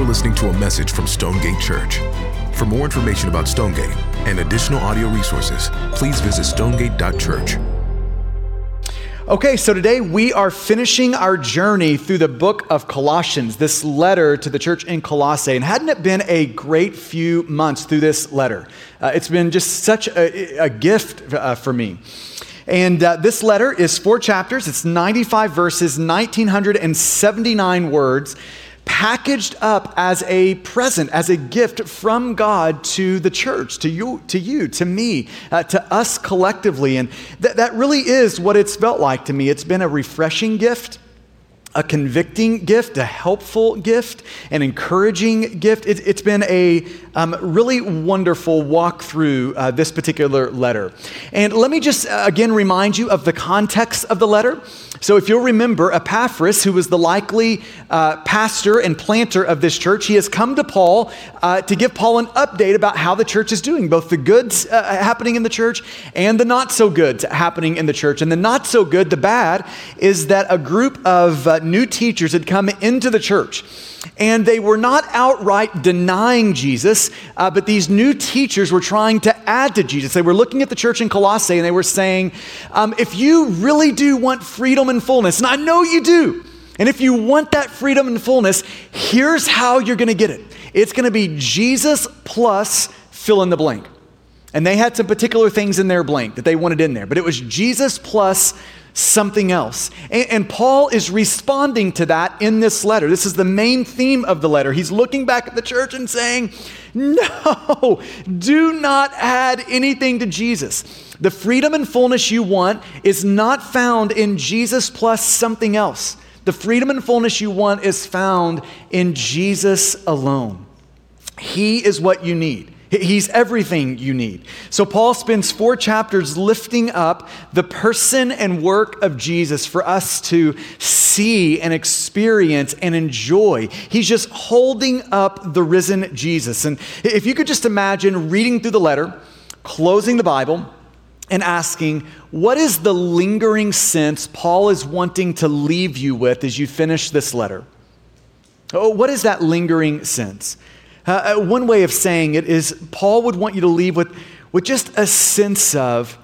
You're listening to a message from Stonegate Church. For more information about Stonegate and additional audio resources, please visit stonegate.church. Okay, so today we are finishing our journey through the book of Colossians, this letter to the church in Colossae. And hadn't it been a great few months through this letter? Uh, it's been just such a, a gift uh, for me. And uh, this letter is four chapters, it's 95 verses, 1979 words packaged up as a present, as a gift from God to the church, to you, to you, to me, uh, to us collectively. And th- that really is what it's felt like to me. It's been a refreshing gift a convicting gift, a helpful gift, an encouraging gift. It, has been a um, really wonderful walk through uh, this particular letter. And let me just uh, again remind you of the context of the letter. So, if you'll remember, Epaphras, who was the likely uh, pastor and planter of this church, he has come to Paul uh, to give Paul an update about how the church is doing, both the goods uh, happening in the church and the not so good happening in the church. And the not so good, the bad, is that a group of uh, new teachers had come into the church. And they were not outright denying Jesus, uh, but these new teachers were trying to add to Jesus. They were looking at the church in Colossae and they were saying, um, if you really do want freedom and fullness, and I know you do, and if you want that freedom and fullness, here's how you're going to get it it's going to be Jesus plus fill in the blank. And they had some particular things in their blank that they wanted in there, but it was Jesus plus something else. And, and, Paul is responding to that in this letter. This is the main theme of the letter. He's looking back at the church and saying, No, do not add anything to Jesus. The freedom and fullness you want is not found in Jesus plus something else. The freedom and fullness you want is found in Jesus alone. He is what you need. He's everything you need. So, Paul spends four chapters lifting up the person and work of Jesus for us to see and experience and enjoy. He's just holding up the risen Jesus. And if you could just imagine reading through the letter, closing the Bible, and asking, what is the lingering sense Paul is wanting to leave you with as you finish this letter? Oh, what is that lingering sense? Uh, uh, one way of saying it is Paul would want you to leave with, with just a sense of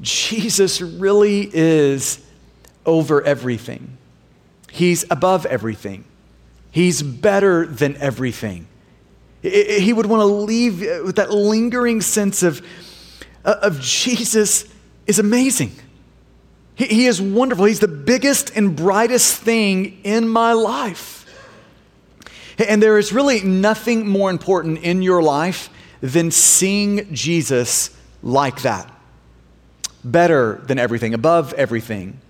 Jesus really is over everything. He's above everything. He's better than everything. He would want to leave with that lingering sense of, uh, of Jesus is amazing. He is wonderful. He's the biggest and brightest thing in my life. And there is really nothing more important in your life than seeing Jesus like that. Better than everything, above everything,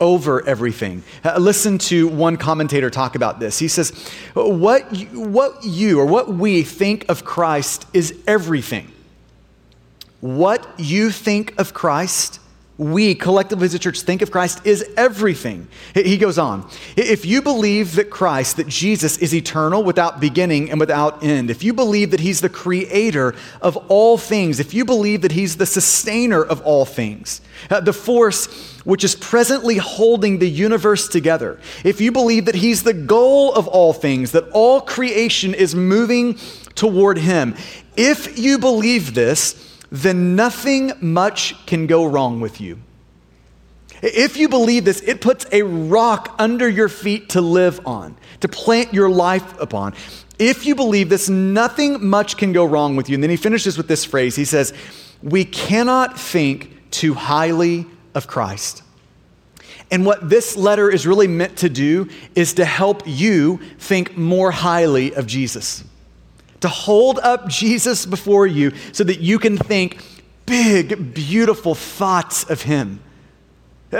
over everything. Uh, listen to one commentator talk about this. He says, what you, what you or what we think of Christ is everything. What you think of Christ we collectively as a church think of Christ is everything. He goes on. If you believe that Christ, that Jesus is eternal without beginning and without end, if you believe that he's the creator of all things, if you believe that he's the sustainer of all things, uh, the force which is presently holding the universe together, if you believe that he's the goal of all things, that all creation is moving toward him, if you believe this, then nothing much can go wrong with you. If you believe this, it puts a rock under your feet to live on, to plant your life upon. If you believe this, nothing much can go wrong with you. And then he finishes with this phrase He says, We cannot think too highly of Christ. And what this letter is really meant to do is to help you think more highly of Jesus to hold up Jesus before you so that you can think big, beautiful thoughts of Him.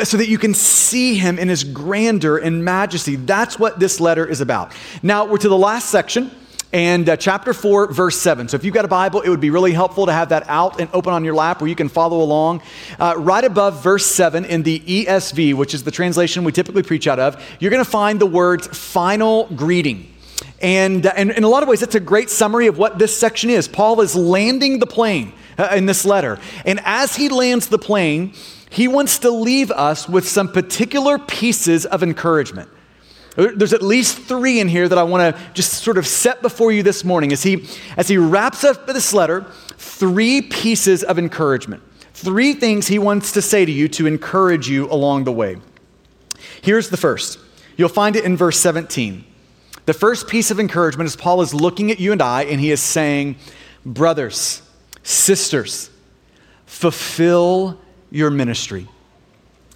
So that you can see him in his grandeur and majesty. That's what this letter is about. Now, we're to the last section and uh, chapter 4, verse 7. So if you've got a Bible, it would be really helpful to have that out and open on your lap where you can follow along. Uh, right above verse 7 in the ESV, which is the translation we typically preach out of, you're going to find the words final greeting. And, uh, and in a lot of ways, that's a great summary of what this section is. Paul is landing the plane uh, in this letter. And as he lands the plane, he wants to leave us with some particular pieces of encouragement. There's at least three in here that I want to just sort of set before you this morning as he, as he wraps up this letter, three pieces of encouragement. Three things he wants to say to you to encourage you along the way. Here's the first. You'll find it in verse 17. The first piece of encouragement is Paul is looking at you and I, and he is saying, Brothers, sisters, fulfill your ministry.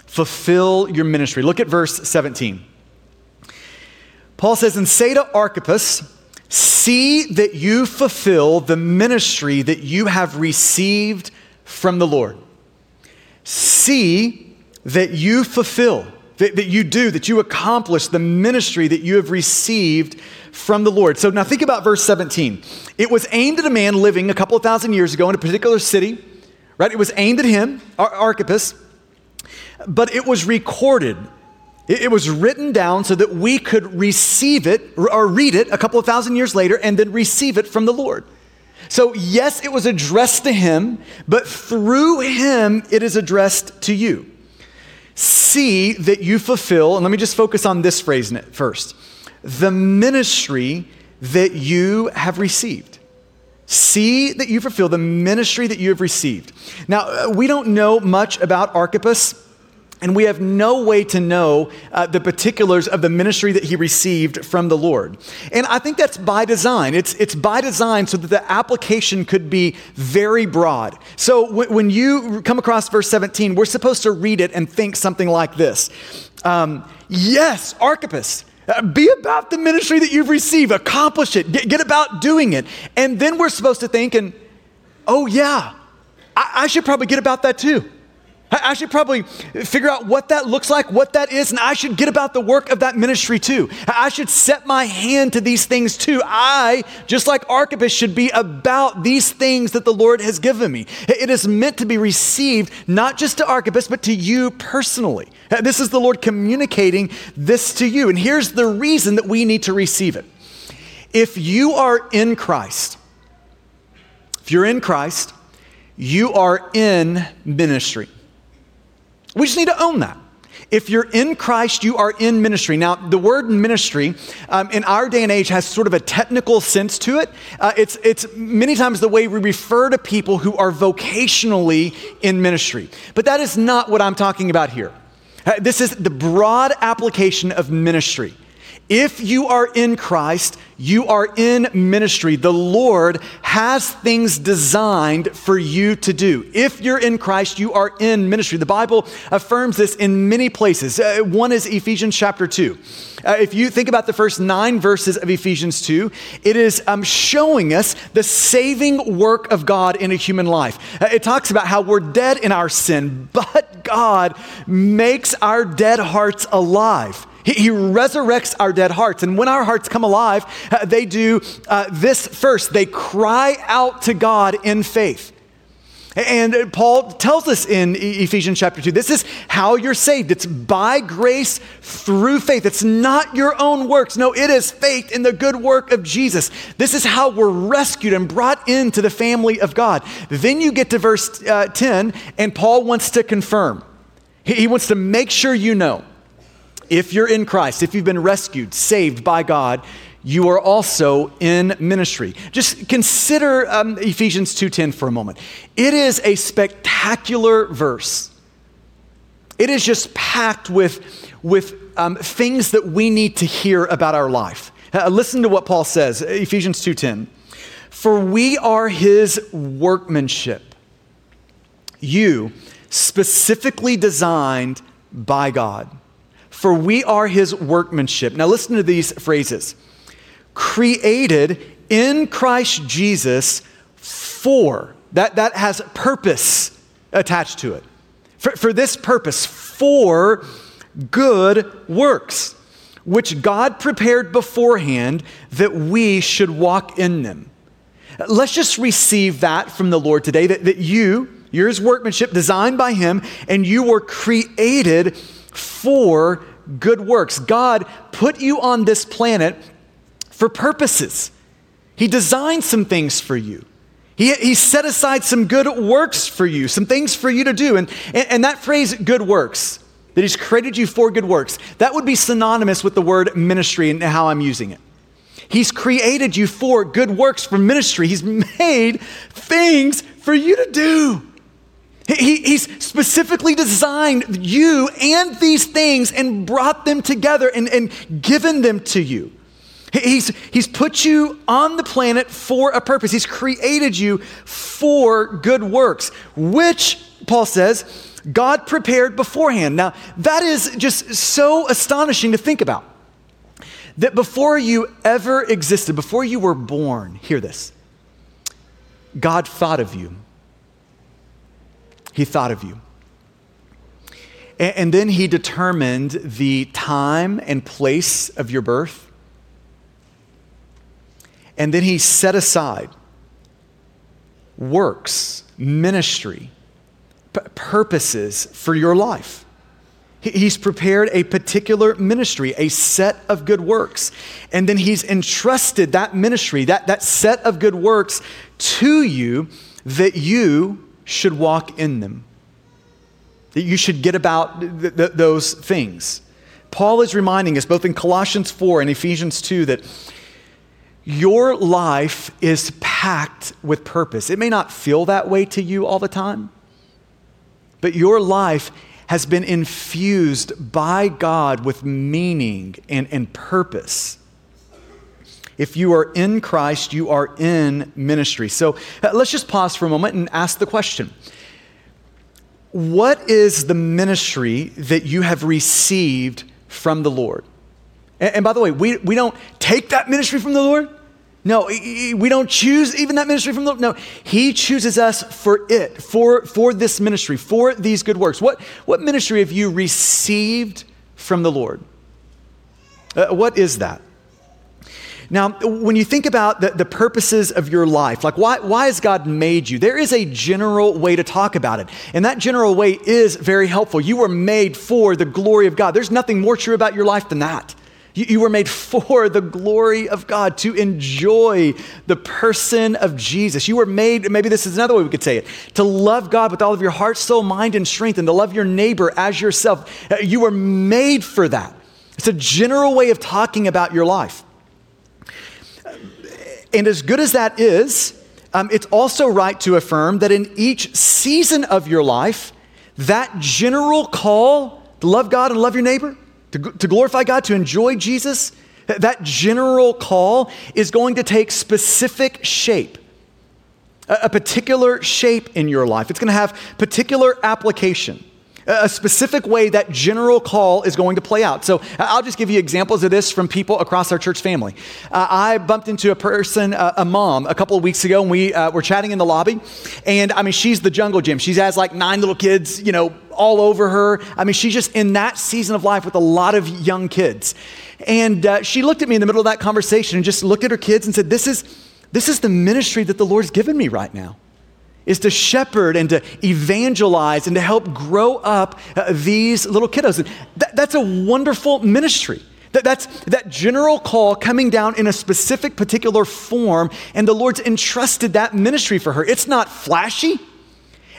Fulfill your ministry. Look at verse 17. Paul says, And say to Archippus, See that you fulfill the ministry that you have received from the Lord. See that you fulfill that, that you do, that you accomplish the ministry that you have received from the Lord. So now think about verse 17. It was aimed at a man living a couple of thousand years ago in a particular city, right? It was aimed at him, Ar- Archippus, but it was recorded. It, it was written down so that we could receive it or read it a couple of thousand years later and then receive it from the Lord. So, yes, it was addressed to him, but through him, it is addressed to you see that you fulfill, and let me just focus on this phrase first the ministry that you have received. See that you fulfill the ministry that you have received. Now, uh, we don't know much about Archippus. And we have no way to know uh, the particulars of the ministry that he received from the Lord. And I think that's by design. It's, it's by design so that the application could be very broad. So w- when you come across verse 17, we're supposed to read it and think something like this um, Yes, Archippus. Uh, be about the ministry that you've received, accomplish it, get, get, about doing it. And then we're supposed to think, and oh, yeah, I, I should probably get about that too. I should probably figure out what that looks like, what that is, and I should get about the work of that ministry too. I should set my hand to these things too. I, just like Archippus, should be about these things that the Lord has given me. It is meant to be received not just to Archippus, but to you personally. This is the Lord communicating this to you. And here's the reason that we need to receive it. If you are in Christ, if you're in Christ, you are in ministry. We just need to own that. If you're in Christ, you are in ministry. Now, the word ministry um, in our day and age has sort of a technical sense to it. Uh, it's, it's many times the way we refer to people who are vocationally in ministry. But that is not what I'm talking about here. Uh, this is the broad application of ministry. If you are in Christ, you are in ministry. The Lord has things designed for you to do. If you're in Christ, you are in ministry. The Bible affirms this in many places. Uh, one is Ephesians chapter 2. Uh, if you think about the first nine verses of Ephesians 2, it is um, showing us the saving work of God in a human life. Uh, it talks about how we're dead in our sin, but God makes our dead hearts alive. He, he resurrects our dead hearts. And when our hearts come alive, uh, they do uh, this first they cry out to God in faith. And Paul tells us in Ephesians chapter 2 this is how you're saved. It's by grace through faith. It's not your own works. No, it is faith in the good work of Jesus. This is how we're rescued and brought into the family of God. Then you get to verse uh, 10, and Paul wants to confirm. He, he wants to make sure you know if you're in Christ, if you've been rescued, saved by God, you are also in ministry. Just consider um, Ephesians 2:10 for a moment. It is a spectacular verse. It is just packed with, with um, things that we need to hear about our life. Uh, listen to what Paul says, Ephesians 2:10. For we are his workmanship. You specifically designed by God for we are his workmanship. Now, listen to these phrases created in Christ Jesus for, that, that has purpose attached to it. For, for this purpose, for good works, which God prepared beforehand that we should walk in them. Let's just receive that from the Lord today that, that you, you're workmanship designed by him, and you were created for good works. God put you on this planet for purposes. He designed some things for you. He, he set aside some good works for you, some things for you to do. And, and, and that phrase, good works, that He's created you for good works. That would be synonymous with the word ministry and how I'm using it. He's created you for good works, for ministry. He's made things for you to do. He, he's specifically designed you and these things and brought them together and, and given them to you. He's, he's put you on the planet for a purpose. He's created you for good works, which, Paul says, God prepared beforehand. Now, that is just so astonishing to think about. That before you ever existed, before you were born, hear this God thought of you. He thought of you. And, then He determined the time and place of your birth. And then He set aside works, ministry, p- purposes for your life. He's prepared a particular ministry, a set of good works. And then he's entrusted that ministry, that, that set of good works to you that you should walk in them. That you should get about th- th- those things. Paul is reminding us both in Colossians 4 and Ephesians 2 that your life is packed with purpose. It may not feel that way to you all the time, but your life has been infused by God with meaning and, and purpose. If you are in Christ, you are in ministry. So uh, let's just pause for a moment and ask the question What is the ministry that you have received from the Lord? And, and by the way, we, we don't take that ministry from the Lord. No, we don't choose even that ministry from the Lord. No, He chooses us for it, for, for this ministry, for these good works. What, what ministry have you received from the Lord? Uh, what is that? Now, when you think about the, the purposes of your life, like why, why has God made you? There is a general way to talk about it. And that general way is very helpful. You were made for the glory of God. There's nothing more true about your life than that. You, you were made for the glory of God, to enjoy the person of Jesus. You were made, maybe this is another way we could say it, to love God with all of your heart, soul, mind, and strength, and to love your neighbor as yourself. Uh, you were made for that. It's a general way of talking about your life. And as good as that is, um, it's also right to affirm that in each season of your life, that general call to love God and love your neighbor, to, to glorify God, to enjoy Jesus, that general call is going to take specific shape, a, a particular shape in your life. It's going to have particular application a specific way that general call is going to play out. So I'll just give you examples of this from people across our church family. Uh, I bumped into a person, uh, a mom, a couple of weeks ago, and we uh, were chatting in the lobby. And I mean, she's the jungle gym. She has like nine little kids, you know, all over her. I mean, she's just in that season of life with a lot of young kids. And uh, she looked at me in the middle of that conversation and just looked at her kids and said, This is, this is the ministry that the Lord's given me right now is to shepherd and to evangelize and to help grow up uh, these little kiddos. And that, that's a wonderful ministry. That, that's that general call coming down in a specific, particular form, and the Lord's entrusted that ministry for her. It's not flashy.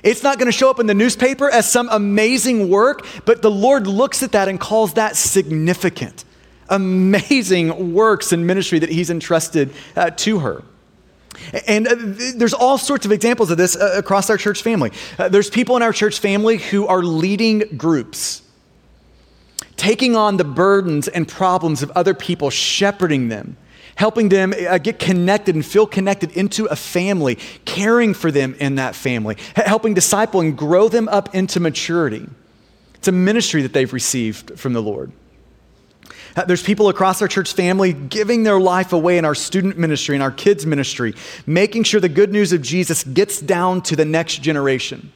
It's not going to show up in the newspaper as some amazing work, but the Lord looks at that and calls that significant, amazing works and ministry that He's entrusted uh, to her. And uh, there's all sorts of examples of this uh, across our church family. Uh, there's people in our church family who are leading groups, taking on the burdens and problems of other people, shepherding them, helping them get connected and feel connected into a family, caring for them in that family, helping disciple and grow them up into maturity. It's a ministry that they've received from the Lord. Uh, there's people across our church family giving their life away in our student ministry and our kids' ministry, making sure the good news of Jesus gets down to the next generation.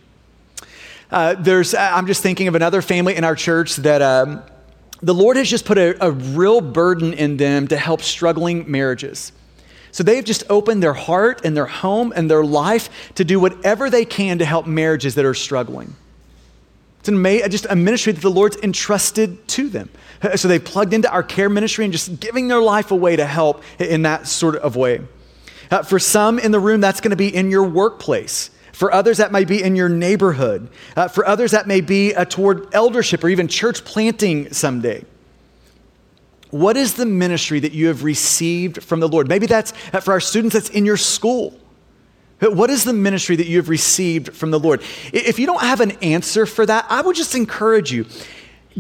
Uh, there's, I'm just thinking of another family in our church that um, the Lord has just put a, a real burden in them to help struggling marriages. So they've just opened their heart and their home and their life to do whatever they can to help marriages that are struggling. It's an ama- just a ministry that the Lord's entrusted to them. So they plugged into our care ministry and just giving their life away to help in that sort of way. Uh, for some in the room, that's going to be in your workplace. For others, that may be in your neighborhood. Uh, for others, that may be uh, toward eldership or even church planting someday. What is the ministry that you have received from the Lord? Maybe that's uh, for our students, that's in your school. What is the ministry that you have received from the Lord? If you don't have an answer for that, I would just encourage you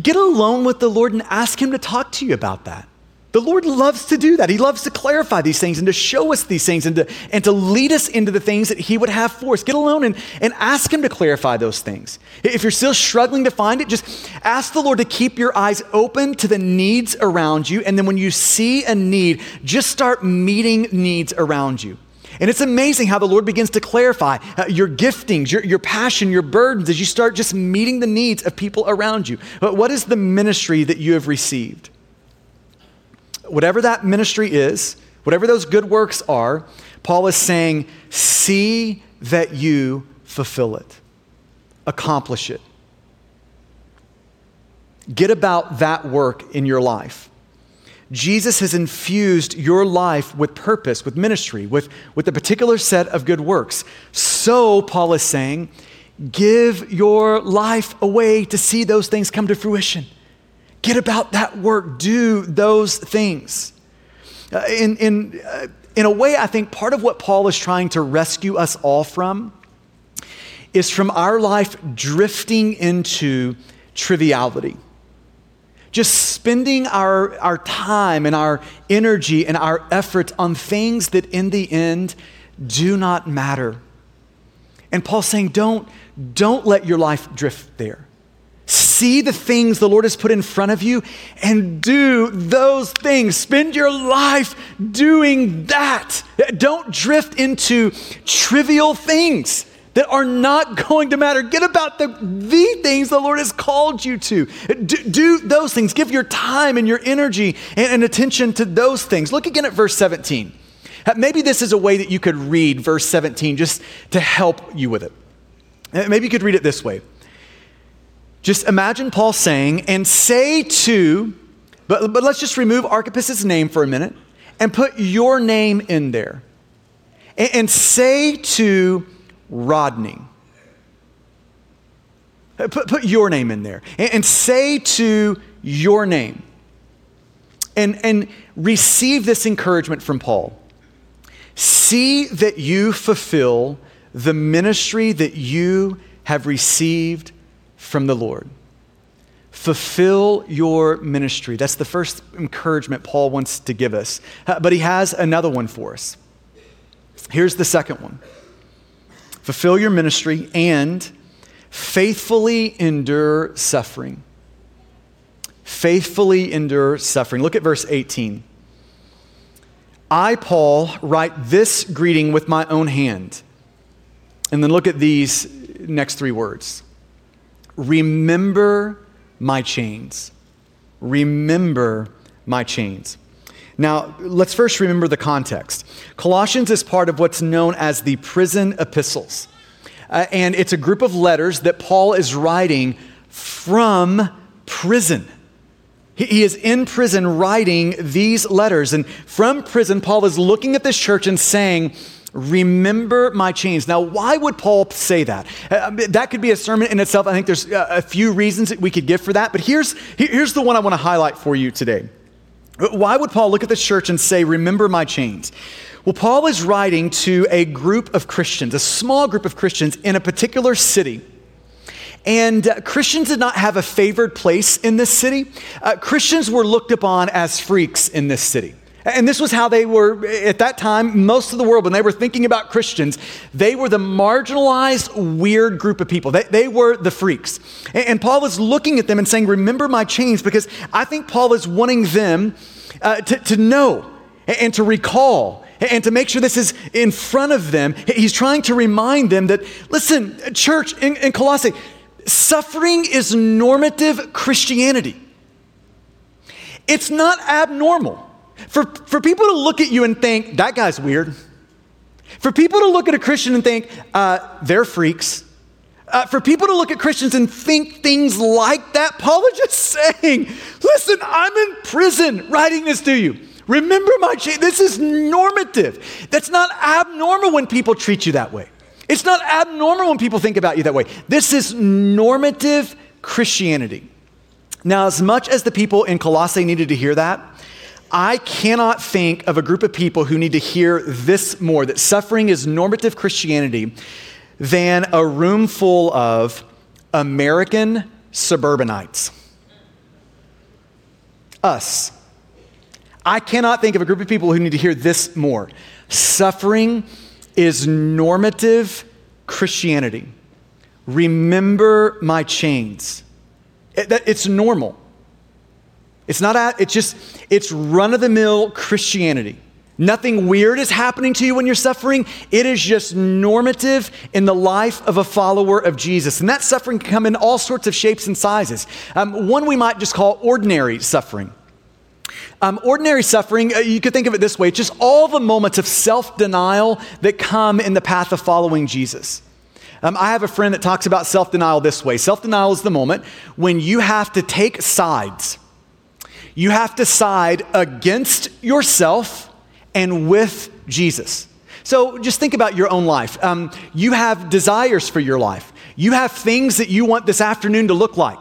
get alone with the Lord and ask Him to talk to you about that. The Lord loves to do that. He loves to clarify these things and to show us these things and to, and to lead us into the things that He would have for us. Get alone and, and ask Him to clarify those things. If you're still struggling to find it, just ask the Lord to keep your eyes open to the needs around you. And then when you see a need, just start meeting needs around you. And it's amazing how the Lord begins to clarify uh, your giftings, your, your passion, your burdens as you start just meeting the needs of people around you. But what is the ministry that you have received? whatever that ministry is, whatever those good works are, Paul is saying, see that you fulfill it, accomplish it. Get about that work in your life. Jesus has infused your life with purpose, with ministry, with, with a particular set of good works. So, Paul is saying, give your life away to see those things come to fruition. Get about that work, do those things. Uh, in, in, uh, in a way, I think part of what Paul is trying to rescue us all from is from our life drifting into triviality. Just spending our, our time and our energy and our effort on things that in the end do not matter. And Paul's saying, don't, don't let your life drift there. See the things the Lord has put in front of you and do those things. Spend your life doing that. Don't drift into trivial things that are not going to matter. Get about the, the things the Lord has called you to. Do, do those things. Give your time and your energy and, and attention to those things. Look again at verse 17. Uh, maybe this is a way that you could read verse 17 just to help you with it. Uh, maybe you could read it this way just imagine Paul saying, and say to, but, but let's just remove Archippus' name for a minute and put your name in there. And, and say to Rodney, put, put your name in there. And, and say to your name. And, and receive this encouragement from Paul. See that you fulfill the ministry that you have received from the Lord. Fulfill your ministry. That's the first encouragement Paul wants to give us. Uh, but he has another one for us. Here's the second one fulfill your ministry and faithfully endure suffering. Faithfully endure suffering. Look at verse 18. I, Paul, write this greeting with my own hand. And then look at these next three words Remember my chains. Remember my chains. Now, let's first remember the context. Colossians is part of what's known as the prison epistles. Uh, and it's a group of letters that Paul is writing from prison. He, he is in prison writing these letters. And from prison, Paul is looking at this church and saying, Remember my chains. Now, why would Paul say that? Uh, that could be a sermon in itself. I think there's uh, a few reasons that we could give for that, but here's, here's the one I want to highlight for you today. Why would Paul look at the church and say, Remember my chains? Well, Paul is writing to a group of Christians, a small group of Christians in a particular city. And uh, Christians did not have a favored place in this city. Uh, Christians were looked upon as freaks in this city. And this was how they were at that time, most of the world, when they were thinking about Christians, they were the marginalized, weird group of people. They, they were the freaks. And, and, Paul was looking at them and saying, Remember my chains, because I think Paul is wanting them uh, to, to know and, and to recall and to make sure this is in front of them. He's trying to remind them that, listen, church in, in Colossae, suffering is normative Christianity. It's not abnormal. For, for people to look at you and think, that guy's weird. For people to look at a Christian and think, uh, they're freaks. Uh, for people to look at Christians and think things like that, Paul is just saying, listen, I'm in prison writing this to you. Remember my change. This is normative. That's not abnormal when people treat you that way. It's not abnormal when people think about you that way. This is normative Christianity. Now, as much as the people in Colossae needed to hear that, I cannot think of a group of people who need to hear this more that suffering is normative Christianity than a room full of American suburbanites. Us. I cannot think of a group of people who need to hear this more. Suffering is normative Christianity. Remember my chains. It, it's normal. It's not, it's just, it's run of the mill Christianity. Nothing weird is happening to you when you're suffering. It is just normative in the life of a follower of Jesus. And that suffering can come in all sorts of shapes and sizes. Um, one we might just call ordinary suffering. Um, ordinary suffering, uh, you could think of it this way it's just all the moments of self denial that come in the path of following Jesus. Um, I have a friend that talks about self denial this way self denial is the moment when you have to take sides. You have to side against yourself and with Jesus. So just think about your own life. Um, you have desires for your life, you have things that you want this afternoon to look like,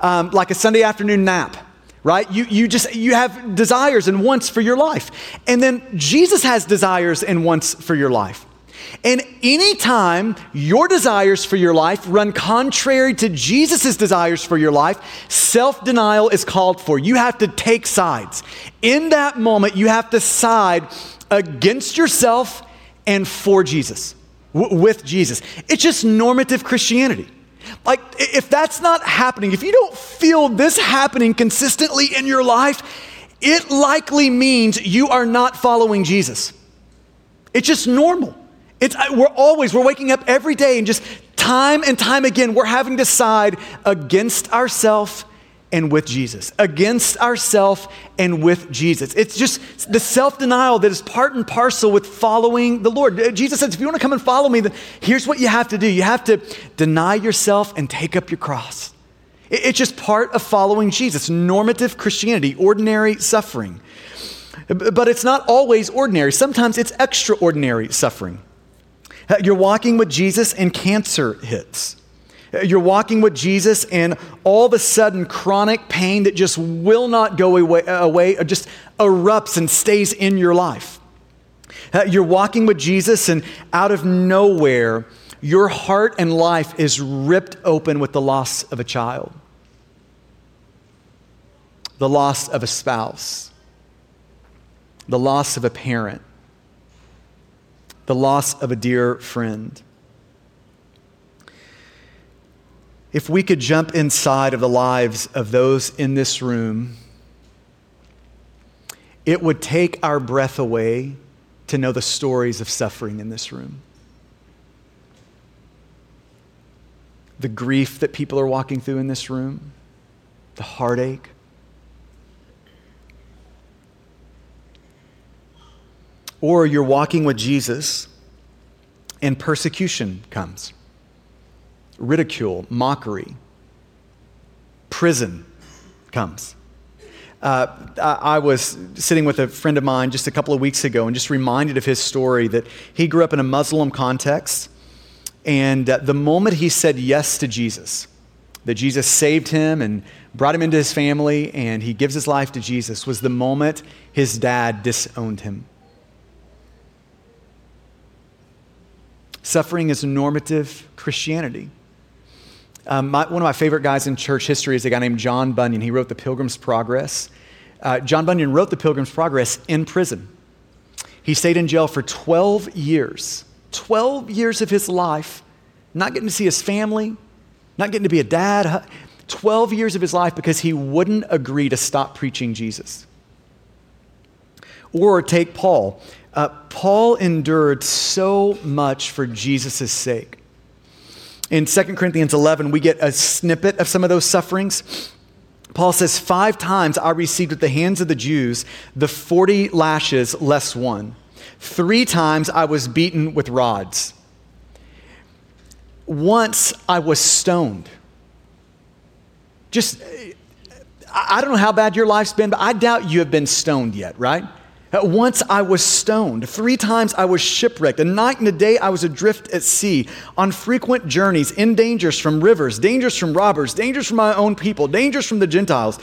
um, like a Sunday afternoon nap right? You, you just you have desires and wants for your life. And then jesus has desires and wants for your life and anytime your desires for your life run contrary to Jesus' desires for your life, self denial is called for. You have to take sides. In that moment, you have to side against yourself and for Jesus, w- with Jesus. It's just normative Christianity. Like, if that's not happening, if you don't feel this happening consistently in your life, it likely means you are not following Jesus. It's just normal. It's, we're always, we're waking up every day and just time and time again, we're having to side against ourselves and with Jesus, against ourselves and with Jesus. It's just the self denial that is part and parcel with following the Lord. Uh, Jesus says, if you want to come and follow me, then here's what you have to do you have to deny yourself and take up your cross. It's just part of following Jesus, normative Christianity, ordinary suffering. But it's not always ordinary, sometimes it's extraordinary suffering. You're walking with Jesus and cancer hits. You're walking with Jesus and all of a sudden chronic pain that just will not go away, away just erupts and stays in your life. You're walking with Jesus and out of nowhere, your heart and life is ripped open with the loss of a child, the loss of a spouse, the loss of a parent the loss of a dear friend. If we could jump inside of the lives of those in this room, it would take our breath away to know the stories of suffering in this room. The grief that people are walking through in this room, the heartache, Or you're walking with Jesus and persecution comes ridicule, mockery, prison comes. Uh, I was sitting with a friend of mine just a couple of weeks ago and just reminded of his story that he grew up in a Muslim context. And uh, the moment he said yes to Jesus, that Jesus saved him and brought him into his family and he gives his life to Jesus, was the moment his dad disowned him. Suffering is normative Christianity. Um, my, one of my favorite guys in church history is a guy named John Bunyan. He wrote The Pilgrim's Progress. Uh, John Bunyan wrote The Pilgrim's Progress in prison. He stayed in jail for 12 years. 12 years of his life, not getting to see his family, not getting to be a dad. 12 years of his life because he wouldn't agree to stop preaching Jesus. Or take Paul. Uh, Paul endured so much for Jesus' sake. In 2 Corinthians 11, we get a snippet of some of those sufferings. Paul says, Five times I received at the hands of the Jews the 40 lashes less one. Three times I was beaten with rods. Once I was stoned. Just, I don't know how bad your life's been, but I doubt you have been stoned yet, right? At once I was stoned. Three times I was shipwrecked. A night and a day I was adrift at sea, on frequent journeys, in dangers from rivers, dangers from robbers, dangers from my own people, dangers from the Gentiles,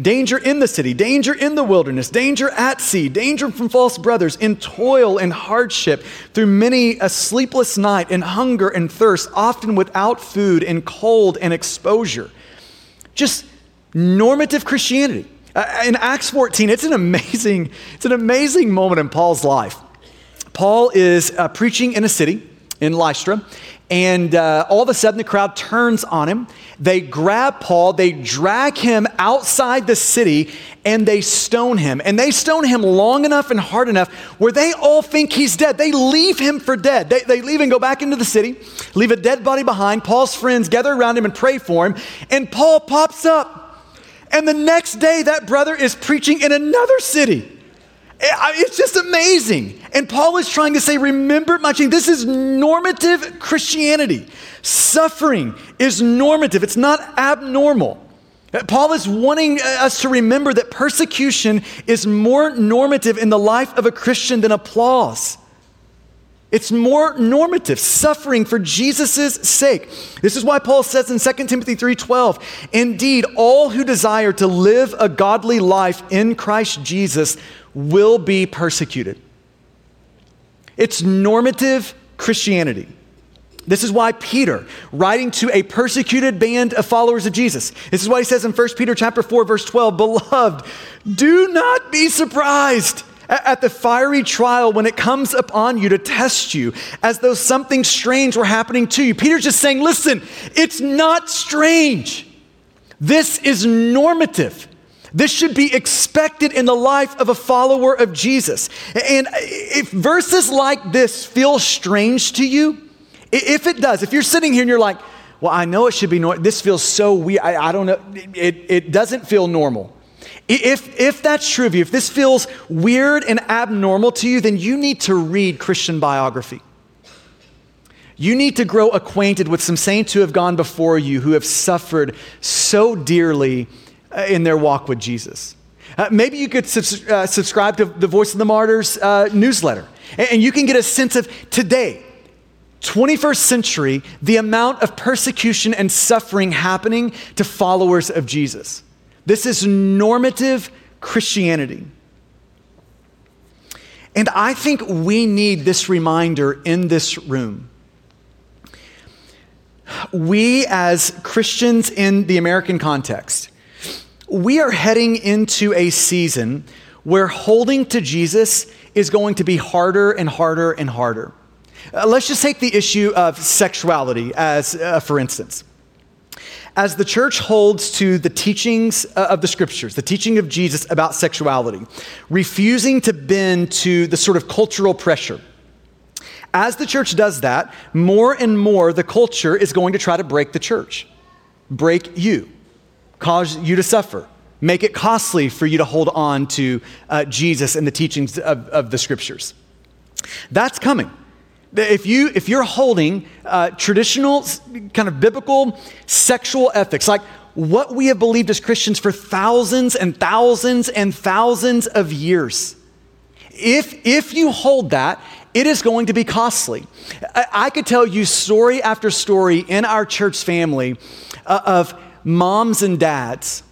danger in the city, danger in the wilderness, danger at sea, danger from false brothers, in toil and hardship, through many a sleepless night, in hunger and thirst, often without food, in cold and exposure. Just normative Christianity. Uh, in Acts 14, it's an amazing, it's an amazing moment in Paul's life. Paul is uh, preaching in a city in Lystra, and uh, all of a sudden the crowd turns on him. They grab Paul, they drag him outside the city, and they stone him. And they stone him long enough and hard enough where they all think he's dead. They leave him for dead. They, they leave and go back into the city, leave a dead body behind. Paul's friends gather around him and pray for him, and Paul pops up. And the next day, that brother is preaching in another city. Eh, it's just amazing. And Paul is trying to say, remember my change. This is normative Christianity. Suffering is normative, it's not abnormal. Eh, Paul is wanting eh, us to remember that persecution is more normative in the life of a Christian than applause. It's more normative, suffering for Jesus' sake. This is why Paul says in 2 Timothy 3:12, "Indeed, all who desire to live a godly life in Christ Jesus will be persecuted." It's normative Christianity. This is why Peter, writing to a persecuted band of followers of Jesus, this is why he says in 1 Peter chapter 4 verse 12, "Beloved, do not be surprised at the fiery trial when it comes upon you to test you as though something strange were happening to you. Peter's just saying, listen, it's not strange. This is normative. This should be expected in the life of a follower of Jesus. And if verses like this feel strange to you, if it does, if you're sitting here and you're like, well, I know it should be normal, this feels so weird, I, I don't know, it, it doesn't feel normal. If, if that's true of you, if this feels weird and abnormal to you, then you need to read Christian biography. You need to grow acquainted with some saints who have gone before you who have suffered so dearly uh, in their walk with Jesus. Uh, maybe you could subs- uh, subscribe to the Voice of the Martyrs uh, newsletter, and, and you can get a sense of today, 21st century, the amount of persecution and suffering happening to followers of Jesus. This is normative Christianity. And I think we need this reminder in this room. We, as Christians in the American context, we are heading into a season where holding to Jesus is going to be harder and harder and harder. Uh, let's just take the issue of sexuality as, uh, for instance as the church holds to the teachings uh, of the scriptures, the teaching of Jesus about sexuality, refusing to bend to the sort of cultural pressure. As the church does that, more and more the culture is going to try to break the church, break you, cause you to suffer, make it costly for you to hold on to uh, Jesus and the teachings of, of the scriptures. That's coming. If, you, if you're holding uh, traditional, kind of biblical sexual ethics, like what we have believed as Christians for thousands and thousands and thousands of years, if, if you hold that, it is going to be costly. I, I could tell you story after story in our church family uh, of moms and dads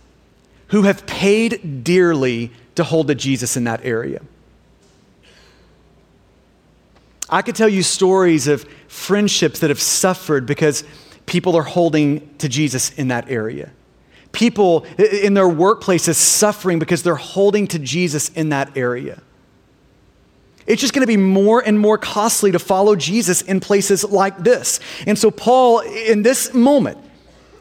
who have paid dearly to hold to Jesus in that area. I could tell you stories of friendships that have suffered because people are holding to Jesus in that area. People in their workplaces suffering because they're holding to Jesus in that area. It's just going to be more and more costly to follow Jesus in places like this. And so, Paul, in this moment,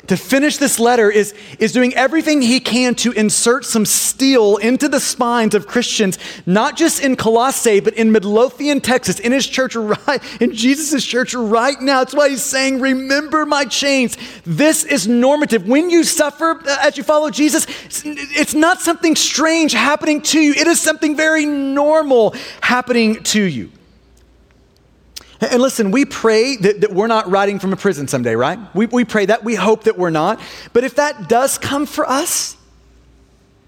to finish this letter is, is doing everything he can to insert some steel into the spines of Christians, not just in Colossae, but in Midlothian, Texas, in his church, right, in Jesus' church right now. That's why he's saying, Remember my chains. This is normative. When you suffer uh, as you follow Jesus, it's not something strange happening to you, it is something very normal happening to you. And listen, we pray that, that we're not writing from a prison someday, right? We, we pray that. We hope that we're not. But if that does come for us,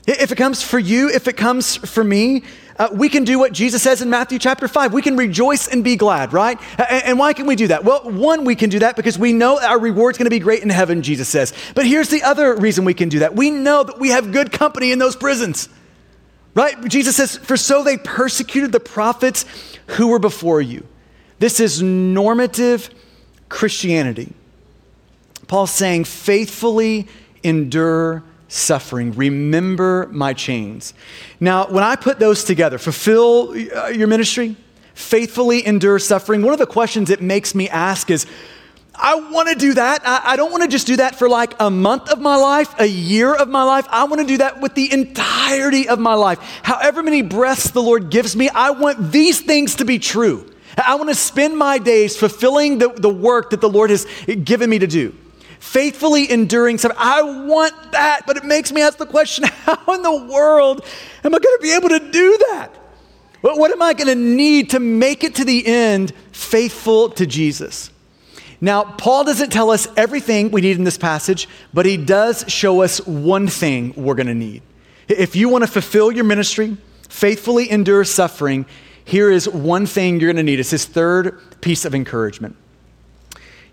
if it comes for you, if it comes for me, uh, we can do what Jesus says in Matthew chapter 5. We can rejoice and be glad, right? And, and why can we do that? Well, one, we can do that because we know our reward's going to be great in heaven, Jesus says. But here's the other reason we can do that we know that we have good company in those prisons, right? Jesus says, For so they persecuted the prophets who were before you. This is normative Christianity. Paul's saying, faithfully endure suffering. Remember my chains. Now, when I put those together, fulfill uh, your ministry, faithfully endure suffering, one of the questions it makes me ask is, I want to do that. I, I don't want to just do that for like a month of my life, a year of my life. I want to do that with the entirety of my life. However many breaths the Lord gives me, I want these things to be true. I want to spend my days fulfilling the, the work that the Lord has given me to do faithfully enduring suffering. I want that, but it makes me ask the question how in the world am I going to be able to do that? What, what am I going to need to make it to the end faithful to Jesus? Now, Paul doesn't tell us everything we need in this passage, but he does show us one thing we're going to need. If you want to fulfill your ministry, faithfully endure suffering, here is one thing you're going to need. It's his third piece of encouragement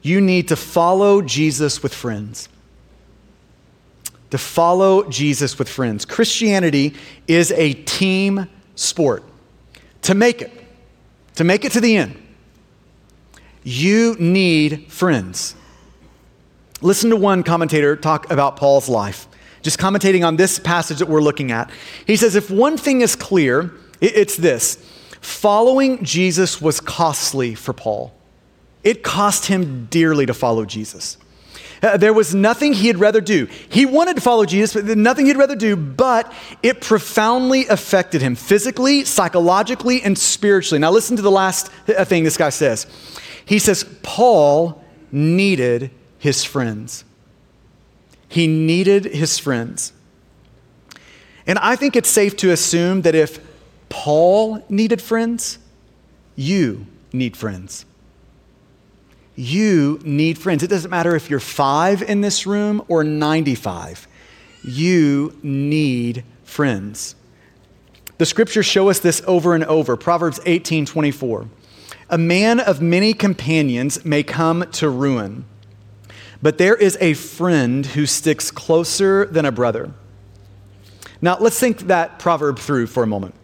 you need to follow Jesus with friends. To follow Jesus with friends. Christianity is a team sport. To make it, to make it to the end, you need friends. Listen to one commentator talk about Paul's life, just commentating on this passage that we're looking at. He says, If one thing is clear, it's this following Jesus was costly for Paul. It cost him dearly to follow Jesus. Uh, there was nothing he'd rather do. He wanted to follow Jesus, but nothing he'd rather do, but it profoundly affected him physically, psychologically, and spiritually. Now, listen to the last uh, thing this guy says. He says, Paul needed his friends. He needed his friends. And I think it's safe to assume that if Paul needed friends, you need friends. You need friends. It doesn't matter if you're five in this room or 95. You need friends. The scriptures show us this over and over. Proverbs 18 24. A man of many companions may come to ruin, but there is a friend who sticks closer than a brother. Now, let's think that proverb through for a moment.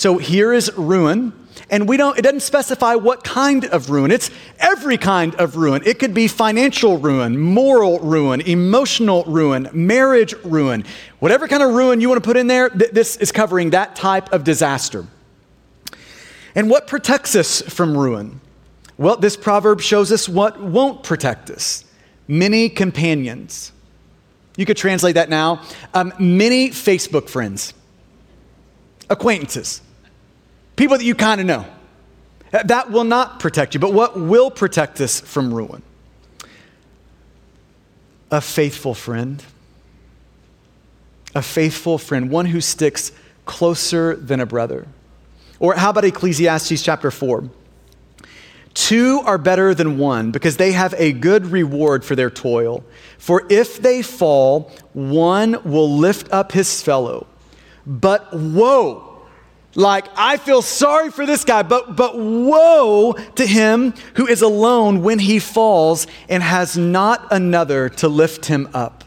So here is ruin and we don't it doesn't specify what kind of ruin. It's every kind of ruin. It could be financial ruin moral ruin emotional ruin marriage ruin. Whatever kind of ruin you want to put in there th- this is covering that type of disaster. And what protects us from ruin? Well this proverb shows us what won't protect us. Many companions. You could translate that now. Um, many facebook friends. Acquaintances people that you kind of know. That will not protect you, but what will protect us from ruin? A faithful friend. A faithful friend, one who sticks closer than a brother. Or how about Ecclesiastes chapter 4? Two are better than one because they have a good reward for their toil. For if they fall, one will lift up his fellow. But woe like, I feel sorry for this guy, but, but woe to him who is alone when he falls and has not another to lift him up.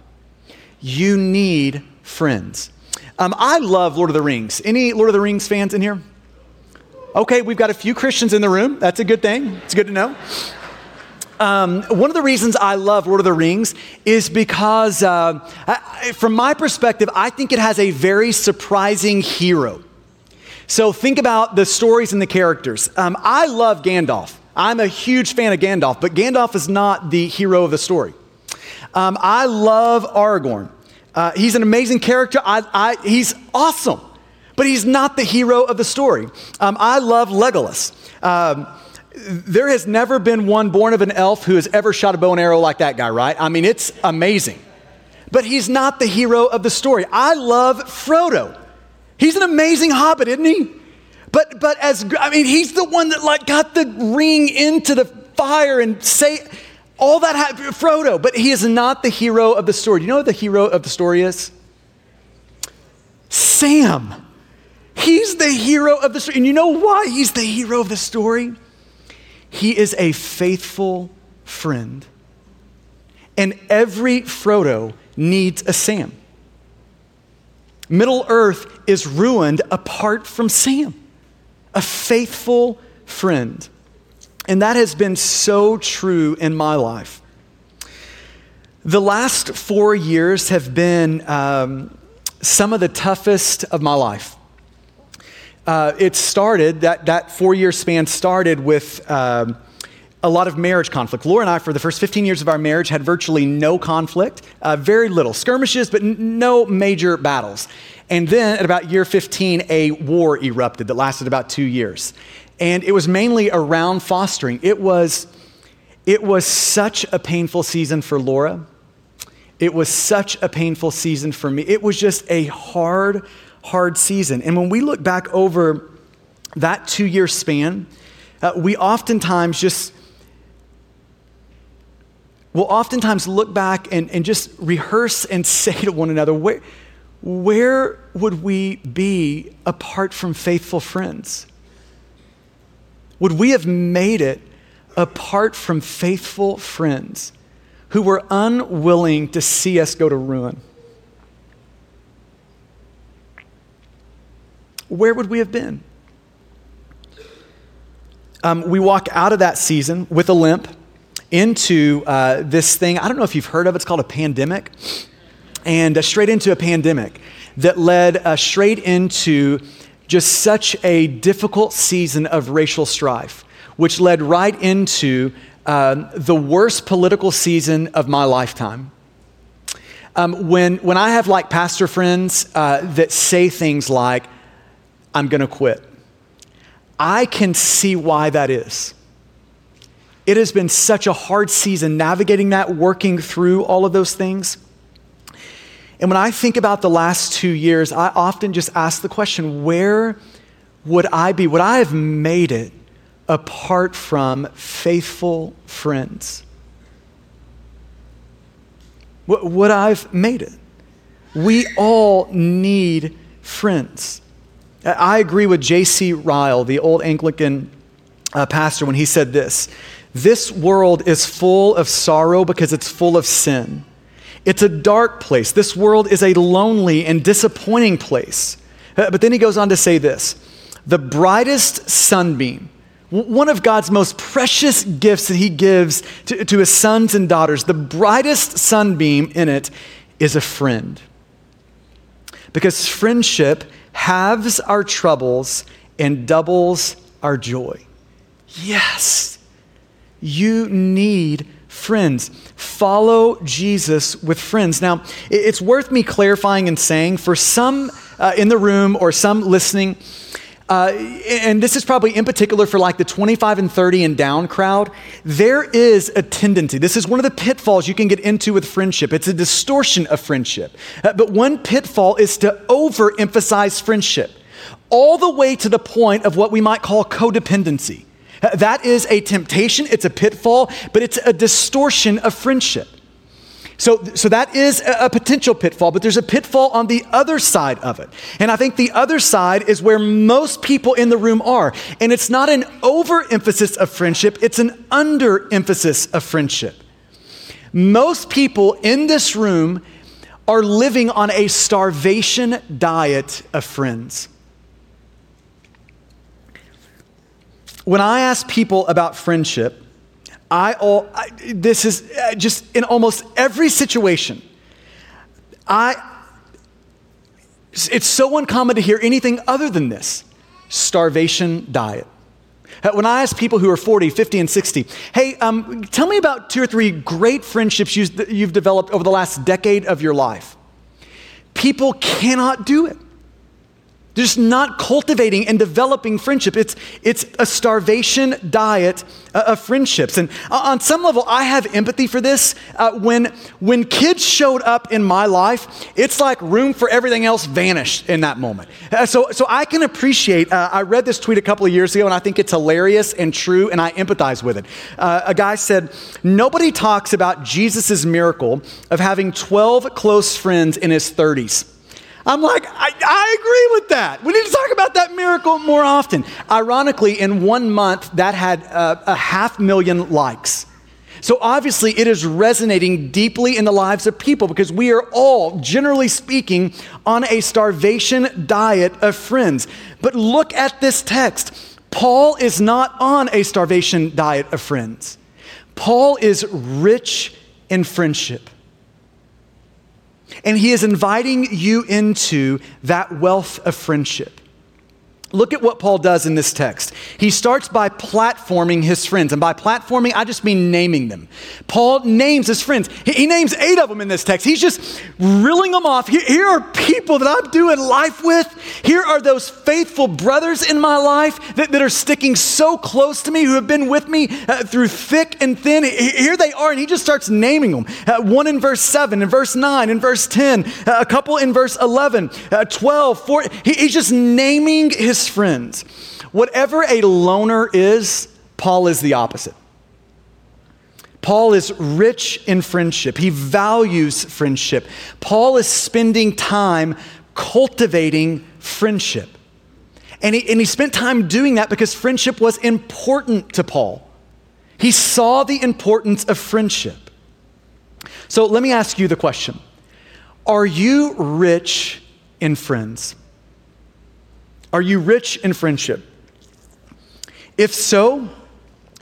You need friends. Um, I love Lord of the Rings. Any Lord of the Rings fans in here? Okay, we've got a few Christians in the room. That's a good thing. It's good to know. Um, one of the reasons I love Lord of the Rings is because, uh, I, from my perspective, I think it has a very surprising hero. So think about the stories and the characters. Um, I love Gandalf. I'm a huge fan of Gandalf, but Gandalf is not the hero of the story. Um, I love Aragorn. Uh, he's an amazing character. I, I, he's awesome, but he's not the hero of the story. Um, I love Legolas. Um, there has never been one born of an elf who has ever shot a bow and arrow like that guy, right? I mean, it's amazing. But he's not the hero of the story. I love Frodo. He's an amazing hobbit, isn't he? But but as I mean, he's the one that like got the ring into the fire and say all that happened, Frodo. But he is not the hero of the story. Do you know what the hero of the story is? Sam. He's the hero of the story. And you know why he's the hero of the story? He is a faithful friend. And every Frodo needs a Sam. Middle Earth is ruined apart from Sam, a faithful friend. And that has been so true in my life. The last four years have been um, some of the toughest of my life. Uh, it started, that, that four year span started with um, a lot of marriage conflict. Laura and I, for the first 15 years of our marriage, had virtually no conflict, uh, very little skirmishes, but n- no major battles. And then at about year 15, a war erupted that lasted about two years. And it was mainly around fostering. It was, it was such a painful season for Laura. It was such a painful season for me. It was just a hard, hard season. And when we look back over that two year span, uh, we oftentimes just will oftentimes look back and, and just rehearse and say to one another, where, where would we be apart from faithful friends? Would we have made it apart from faithful friends? who were unwilling to see us go to ruin, where would we have been? Um, we walk out of that season with a limp into uh, this thing. I don't know if you've heard of it, it's called a pandemic. And uh, straight into a pandemic that led uh, straight into just such a difficult season of racial strife, which led right into um, the worst political season of my lifetime. Um, when, when I have like pastor friends uh, that say things like, I'm going to quit, I can see why that is. It has been such a hard season navigating that, working through all of those things. And when I think about the last two years, I often just ask the question where would I be? Would I have made it apart from faithful friends. Would I've made it? We all need friends. I agree with J.C. Ryle, the old Anglican uh, pastor, when he said this This world is full of sorrow because it's full of sin. It's a dark place. This world is a lonely and disappointing place. Uh, but then he goes on to say this The brightest sunbeam one of God's most precious gifts that He gives to, to, His sons and daughters, the brightest sunbeam in it is a friend. Because friendship halves our troubles and doubles our joy. Yes, you need friends. Follow Jesus with friends. Now, it's worth me clarifying and saying for some uh, in the room or some listening, uh, and this is probably in particular for like the 25 and 30 and down crowd, there is a tendency. This is one of the pitfalls you can get into with friendship. It's a distortion of friendship. Uh, but one pitfall is to overemphasize friendship, all the way to the point of what we might call codependency. That is a temptation, it's a pitfall, but it's a distortion of friendship. So, so that is a potential pitfall, but there's a pitfall on the other side of it. And I think the other side is where most people in the room are. And it's not an overemphasis of friendship, it's an underemphasis of friendship. Most people in this room are living on a starvation diet of friends. When I ask people about friendship, I, all, I, this is uh, just in almost every situation. I, it's so uncommon to hear anything other than this starvation diet. Uh, when I ask people who are 40, 50, and 60, hey, um, tell me about two or three great friendships you've developed over the last decade of your life. People cannot do it. Just not cultivating and developing friendship. It's, it's a starvation diet uh, of friendships. And on some level, I have empathy for this. Uh, when, when kids showed up in my life, it's like room for everything else vanished in that moment. Uh, so, so I can appreciate, uh, I read this tweet a couple of years ago, and I think it's hilarious and true, and I empathize with it. Uh, a guy said, Nobody talks about Jesus' miracle of having 12 close friends in his 30s. I'm like, I, I, agree with that. We need to talk about that miracle more often. Ironically, in one month, that had uh, a half million likes. So obviously, it is resonating deeply in the lives of people because we are all, generally speaking, on a starvation diet of friends. But look at this text. Paul is not on a starvation diet of friends. Paul is rich in friendship. And he is inviting you into that wealth of friendship. Look at what Paul does in this text. He starts by platforming his friends. And by platforming, I just mean naming them. Paul names his friends. He, names eight of them in this text. He's just reeling them off. Here, are people that I'm doing life with. Here are those faithful brothers in my life that, that are sticking so close to me, who have been with me uh, through thick and thin. Here they are. And he just starts naming them. Uh, one in verse 7, in verse 9, in verse 10, uh, a couple in verse 11, uh, 12, 14. He, he's just naming his friends. Whatever a loner is, Paul is the opposite. Paul is rich in friendship. He values friendship. Paul is spending time cultivating friendship. And he, and he spent time doing that because friendship was important to Paul. He saw the importance of friendship. So let me ask you the question Are you rich in friends? Are you rich in friendship? If so,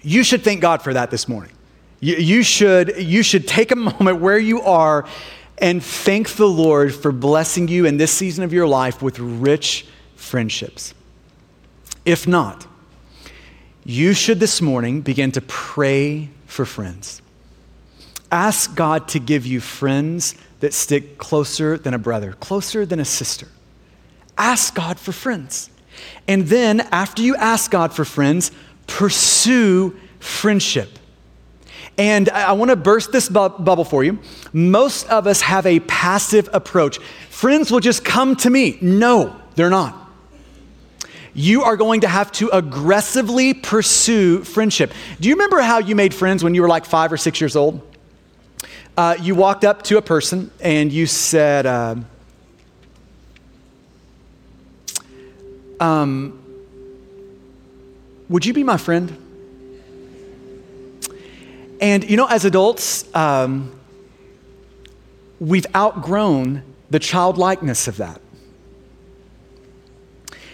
you should thank God for that this morning. You, you, should, you should take a moment where you are and thank the Lord for blessing you in this season of your life with rich friendships. If not, you should this morning begin to pray for friends. Ask God to give you friends that stick closer than a brother, closer than a sister ask God for friends. And then, after you ask God for friends, pursue friendship. And I want to burst this bu- bubble for you. Most of us have a passive approach. Friends will just come to me. No, they're not. You are going to have to aggressively pursue friendship. Do you remember how you made friends when you were like five or six years old? Uh, you walked up to a person and you said, uh, um, Would you be my friend? And you know, as adults, um, we've outgrown the childlikeness of that.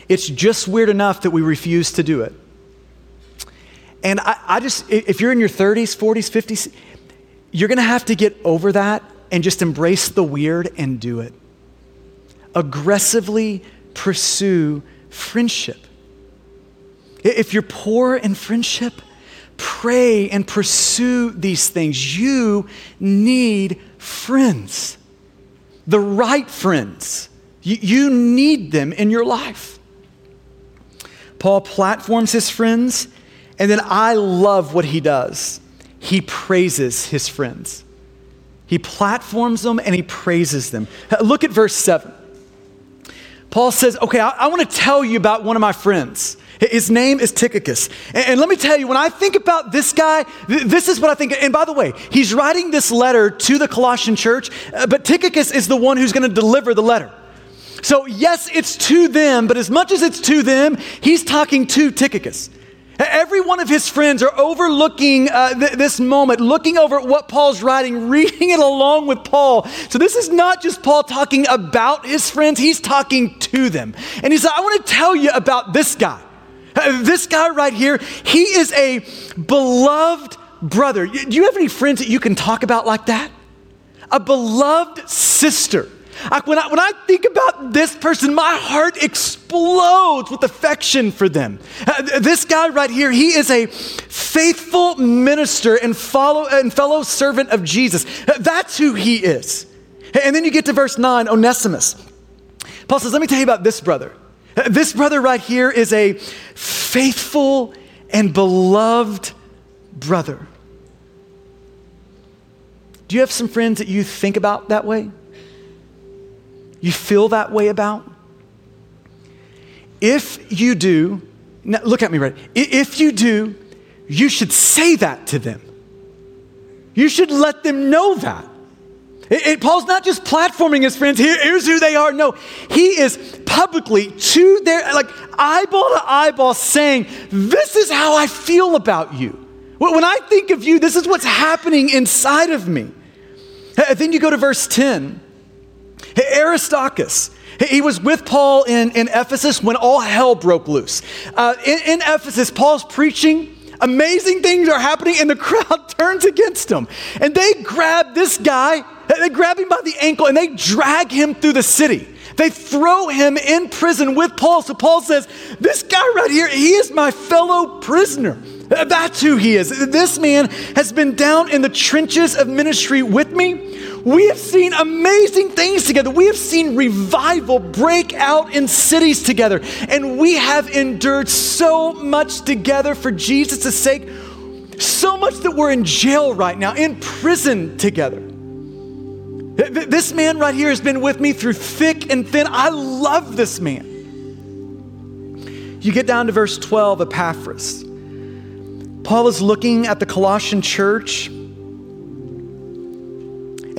It's just weird enough that we refuse to do it. And I, I just, if you're in your 30s, 40s, 50s, you're gonna have to get over that and just embrace the weird and do it. Aggressively pursue friendship. If you're poor in friendship, pray and pursue these things. You need friends, the right friends. You, need them in your life. Paul platforms his friends, and then I love what he does. He praises his friends. He platforms them and he praises them. Look at verse 7. Paul says, Okay, I, I want to tell you about one of my friends. His name is Tychicus. And, and, let me tell you, when I think about this guy, th- this is what I think. And by the way, he's writing this letter to the Colossian church, uh, but Tychicus is the one who's going to deliver the letter. So, yes, it's to them, but as much as it's to them, he's talking to Tychicus. Every one of his friends are overlooking uh, th- this moment, looking over at what Paul's writing, reading it along with Paul. So, this is not just Paul talking about his friends, he's talking to them. And he said, I want to tell you about this guy. Uh, this guy right here, he is a beloved brother. Do you have any friends that you can talk about like that? A beloved sister when, I, when I think about this person, my heart explodes with affection for them. Uh, this guy right here, he is a faithful minister and, follow, and fellow servant of Jesus. Uh, that's who he is. And then you get to verse 9, Onesimus. Paul says, Let me tell you about this brother. Uh, this brother right here is a faithful and beloved brother. Do you have some friends that you think about that way? You feel that way about? If you do, look at me right. If you do, you should say that to them. You should let them know that. It, it, Paul's not just platforming his friends, Here, here's who they are. No, he is publicly to their, like eyeball to eyeball saying, This is how I feel about you. When I think of you, this is what's happening inside of me. Then you go to verse 10. Aristarchus, he was with Paul in, in Ephesus when all hell broke loose. Uh, in, in Ephesus, Paul's preaching. Amazing things are happening, and the crowd turns against him. And they grab this guy, they grab him by the ankle, and they drag him through the city. They throw him in prison with Paul. So Paul says, This guy right here, he is my fellow prisoner. That's who he is. This man has been down in the trenches of ministry with me. We have seen amazing things together. We have seen revival break out in cities together. And we have endured so much together for Jesus' sake, so much that we're in jail right now, in prison together. This man right here has been with me through thick and thin. I love this man. You get down to verse 12, Epaphras. Paul is looking at the Colossian church and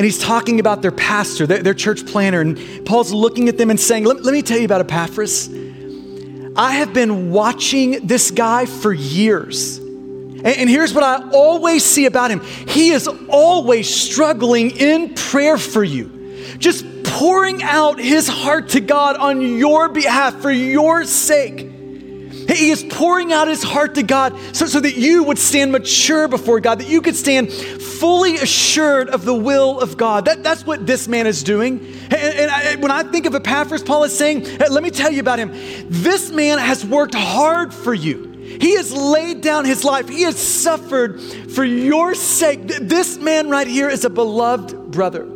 he's talking about their pastor, their, their church planner. And Paul's looking at them and saying, let, let me tell you about Epaphras. I have been watching this guy for years. And, and here's what I always see about him he is always struggling in prayer for you, just pouring out his heart to God on your behalf for your sake. He is pouring out his heart to God so, so that you would stand mature before God, that you could stand fully assured of the will of God. That, that's what this man is doing. And, and I, when I think of Epaphras, Paul is saying, let me tell you about him. This man has worked hard for you. He has laid down his life. He has suffered for your sake. This man right here is a beloved brother.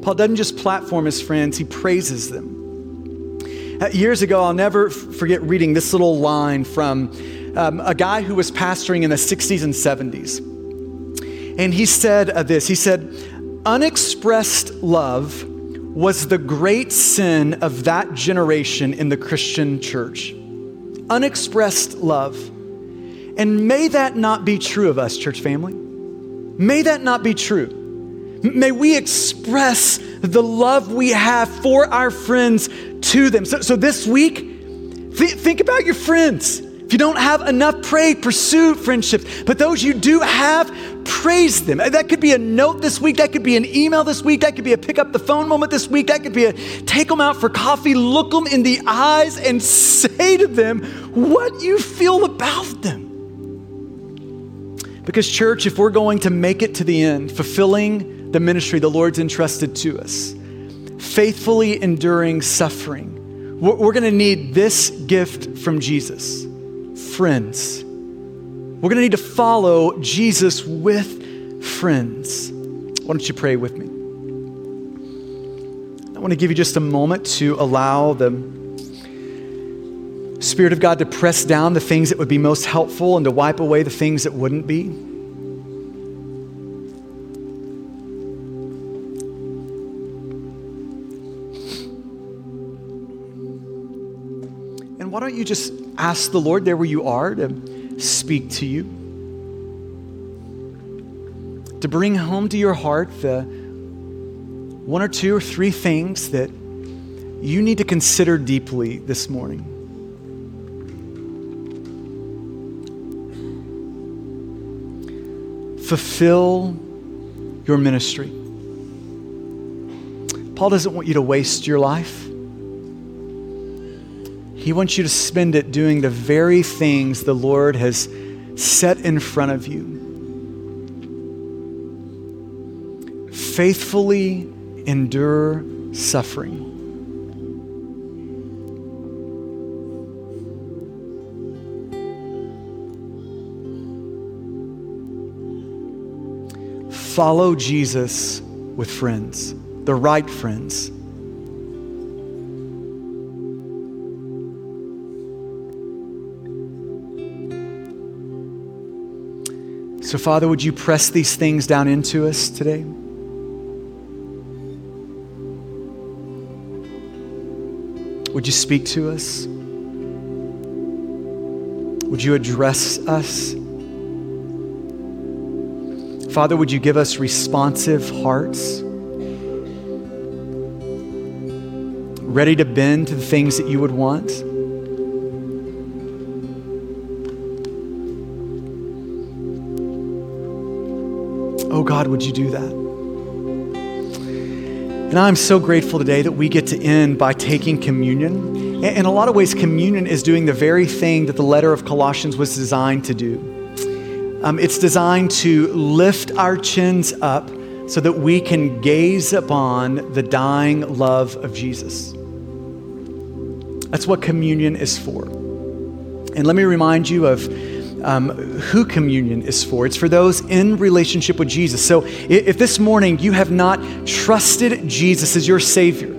Paul doesn't just platform his friends, he praises them. Uh, years ago, I'll never forget reading this little line from um, a guy who was pastoring in the 60s and 70s. And he said uh, this He said, Unexpressed love was the great sin of that generation in the Christian church. Unexpressed love. And may that not be true of us, church family. May that not be true. May we express the love we have for our friends to them. So, so this week, th- think about your friends. If you don't have enough, pray, pursue friendships. But those you do have, praise them. That could be a note this week. That could be an email this week. That could be a pick up the phone moment this week. That could be a take them out for coffee, look them in the eyes, and say to them what you feel about them. Because, church, if we're going to make it to the end, fulfilling the ministry the Lord's entrusted to us, faithfully enduring suffering, we're going to need this gift from Jesus friends. We're going to need to follow Jesus with friends. Why don't you pray with me? I want to give you just a moment to allow the Spirit of God to press down the things that would be most helpful and to wipe away the things that wouldn't be. Why don't you just ask the Lord there where you are to speak to you? To bring home to your heart the one or two or three things that you need to consider deeply this morning. Fulfill your ministry. Paul doesn't want you to waste your life. He wants you to spend it doing the very things the Lord has set in front of you. Faithfully endure suffering. Follow Jesus with friends, the right friends. So, Father, would you press these things down into us today? Would you speak to us? Would you address us? Father, would you give us responsive hearts? Ready to bend to the things that you would want? Would you do that? And I'm so grateful today that we get to end by taking communion. In a lot of ways, communion is doing the very thing that the letter of Colossians was designed to do. Um, it's designed to lift our chins up so that we can gaze upon the dying love of Jesus. That's what communion is for. And let me remind you of um, who communion is for. It's for those in relationship with Jesus. So if this morning you have not trusted Jesus as your Savior,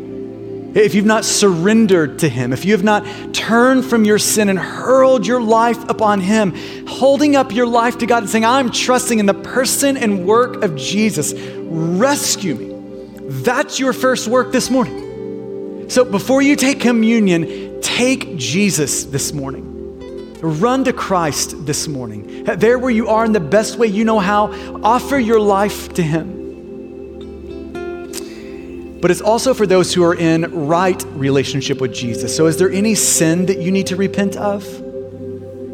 if you've not surrendered to Him, if you have not turned from your sin and hurled your life upon Him, holding up your life to God and saying, I'm trusting in the person and work of Jesus, rescue me. That's your first work this morning. So before you take communion, take Jesus this morning. Run to Christ this morning. There where you are in the best way you know how, offer your life to Him. But it's also for those who are in right relationship with Jesus. So, is there any sin that you need to repent of?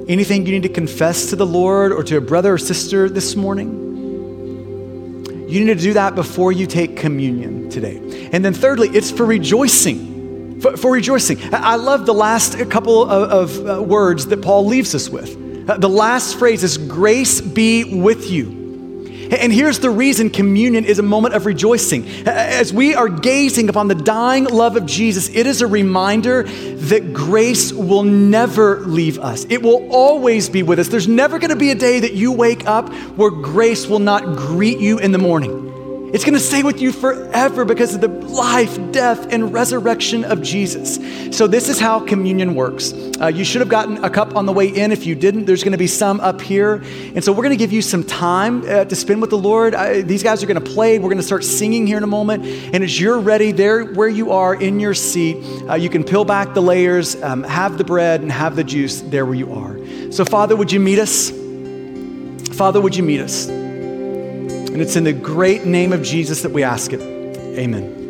Anything you need to confess to the Lord or to a brother or sister this morning? You need to do that before you take communion today. And then, thirdly, it's for rejoicing for, for rejoicing. I love the last couple of, of uh, words that Paul leaves us with. Uh, the last phrase is grace be with you. And here's the reason communion is a moment of rejoicing. As we are gazing upon the dying love of Jesus, it is a reminder that grace will never leave us. It will always be with us. There's never going to be a day that you wake up where grace will not greet you in the morning. It's going to stay with you forever because of the life, death, and resurrection of Jesus. So, this is how communion works. Uh, you should have gotten a cup on the way in. If you didn't, there's going to be some up here. And so, we're going to give you some time uh, to spend with the Lord. I, these guys are going to play. We're going to start singing here in a moment. And as you're ready, there where you are in your seat, uh, you can peel back the layers, um, have the bread, and have the juice there where you are. So, Father, would you meet us? Father, would you meet us? And it's in the great name of Jesus that we ask it. Amen.